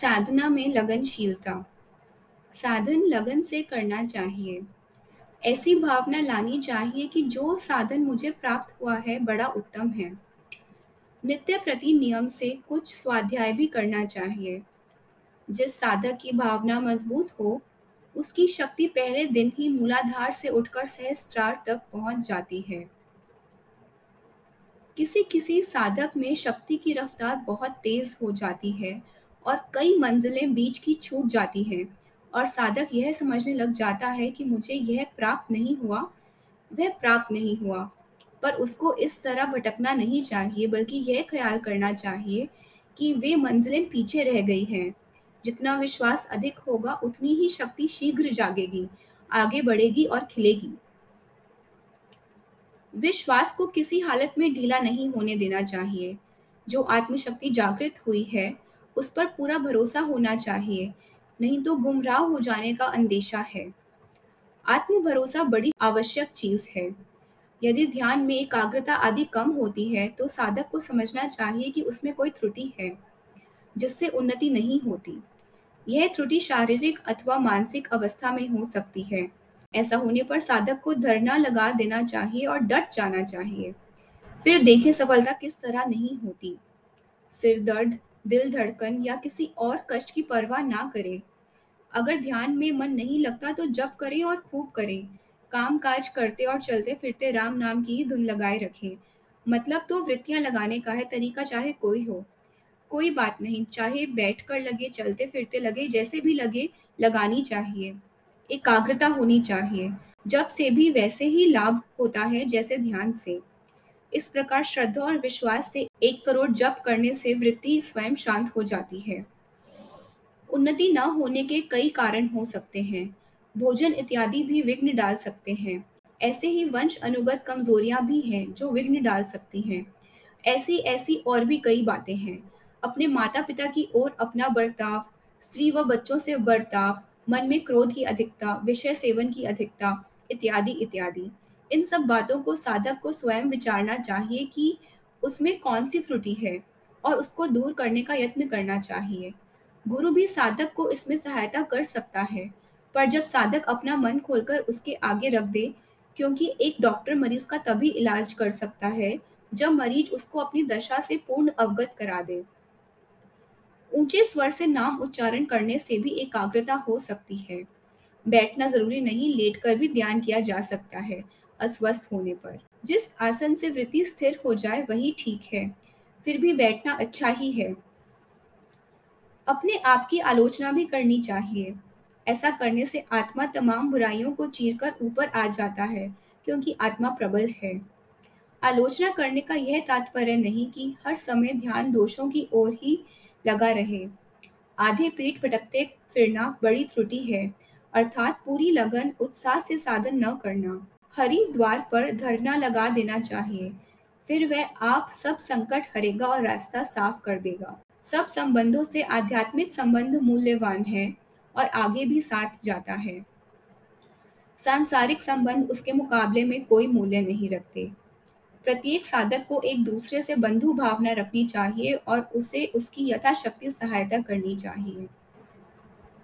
साधना में लगनशीलता। साधन लगन से करना चाहिए। ऐसी भावना लानी चाहिए कि जो साधन मुझे प्राप्त हुआ है, बड़ा उत्तम है। नित्य प्रति नियम से कुछ स्वाध्याय भी करना चाहिए। जिस साधक की भावना मज़बूत हो, उसकी शक्ति पहले दिन ही मूलाधार से उठकर सहस्त्रार तक पहुँच जाती है। किसी किसी साधक में शक्ति की रफ्तार बहुत तेज हो जाती है और कई मंजिलें बीच की छूट जाती हैं। और साधक यह समझने लग जाता है कि मुझे यह प्राप्त नहीं हुआ, वह प्राप्त नहीं हुआ। पर उसको इस तरह भटकना नहीं चाहिए, बल्कि यह ख्याल करना चाहिए कि वे मंजिलें पीछे रह गई हैं। जितना विश्वास अधिक होगा, उतनी ही शक्ति शीघ्र जागेगी, आगे बढ़ेगी और खिलेगी। विश्वास को किसी हालत में ढीला नहीं होने देना चाहिए। जो आत्मशक्ति जागृत हुई है उस पर पूरा भरोसा होना चाहिए, नहीं तो गुमराह हो जाने का अंदेशा है। आत्म भरोसा बड़ी आवश्यक चीज़ है। यदि ध्यान में एकाग्रता आदि कम होती है तो साधक को समझना चाहिए कि उसमें कोई त्रुटि है, जिससे उन्नति नहीं होती। यह त्रुटि शारीरिक अथवा मानसिक अवस्था में हो सकती है। ऐसा होने पर साधक को धरना लगा देना चाहिए और डट जाना चाहिए। फिर देखें सफलता किस तरह नहीं होती। सिर दर्द दिल धड़कन या किसी और कष्ट की परवाह ना करें। अगर ध्यान में मन नहीं लगता तो जप करें और खूब करें। काम काज करते और चलते फिरते राम नाम की ही धुन लगाए रखें। मतलब तो वृत्तियाँ लगाने का है, तरीका चाहे कोई हो। कोई बात नहीं, चाहे बैठ कर लगे, चलते फिरते लगे, जैसे भी लगे, लगानी चाहिए। एकाग्रता होनी चाहिए। जब से भी वैसे ही लाभ होता है, जैसे ध्यान से। इस प्रकार श्रद्धा और विश्वास से एक करोड़ जप करने से वृत्ति स्वयं शांत हो जाती है। उन्नति न होने के कई कारण हो सकते हैं। भोजन इत्यादि भी विघ्न डाल सकते हैं। ऐसे ही वंश अनुगत कमजोरियाँ भी हैं जो विघ्न डाल सकती हैं। ऐसी ऐसी और भी कई बातें हैं। अपने माता पिता की ओर अपना बर्ताव, स्त्री व बच्चों से बर्ताव, मन में क्रोध की अधिकता, विषय सेवन की अधिकता, इत्यादि इत्यादि। इन सब बातों को साधक को स्वयं विचारना चाहिए कि उसमें कौन सी त्रुटि है और उसको दूर करने का यत्न करना चाहिए। गुरु भी साधक को इसमें सहायता कर सकता है, पर जब साधक अपना मन खोलकर उसके आगे रख दे, क्योंकि एक डॉक्टर मरीज़ का तभी इलाज कर सकता है, जब मरीज़ उसको अपनी दशा से पूर्ण अवगत करा दे। ऊँचे स्वर से नाम उच्चारण करने से भी एकाग्रता हो सकती है। बैठना ज़रूरी नहीं लेट कर भी ध्यान किया जा सकता है। अस्वस्थ होने पर। जिस आसन से वृत्ति स्थिर हो जाए, वही ठीक है। फिर भी बैठना अच्छा ही है। अपने आप की आलोचना भी करनी चाहिए। ऐसा करने से आत्मा तमाम बुराइयों को चीरकर ऊपर आ जाता है, क्योंकि आत्मा प्रबल है। आलोचना करने का यह तात्पर्य नहीं कि हर समय ध्यान दोषों की ओर ही लगा रहे। आधे पेट पटकते फिरना बड़ी त्रुटि है, अर्थात पूरी लगन, उत्साह से साधन न करना। हरि द्वार पर धरना लगा देना चाहिए। फिर वह आप सब संकट हरेगा और रास्ता साफ़ कर देगा। सब संबंधों से आध्यात्मिक संबंध मूल्यवान है और आगे भी साथ जाता है। सांसारिक संबंध उसके मुकाबले में कोई मूल्य नहीं रखते। प्रत्येक साधक को एक दूसरे से बंधु भावना रखनी चाहिए और उसे उसकी यथाशक्ति सहायता करनी चाहिए।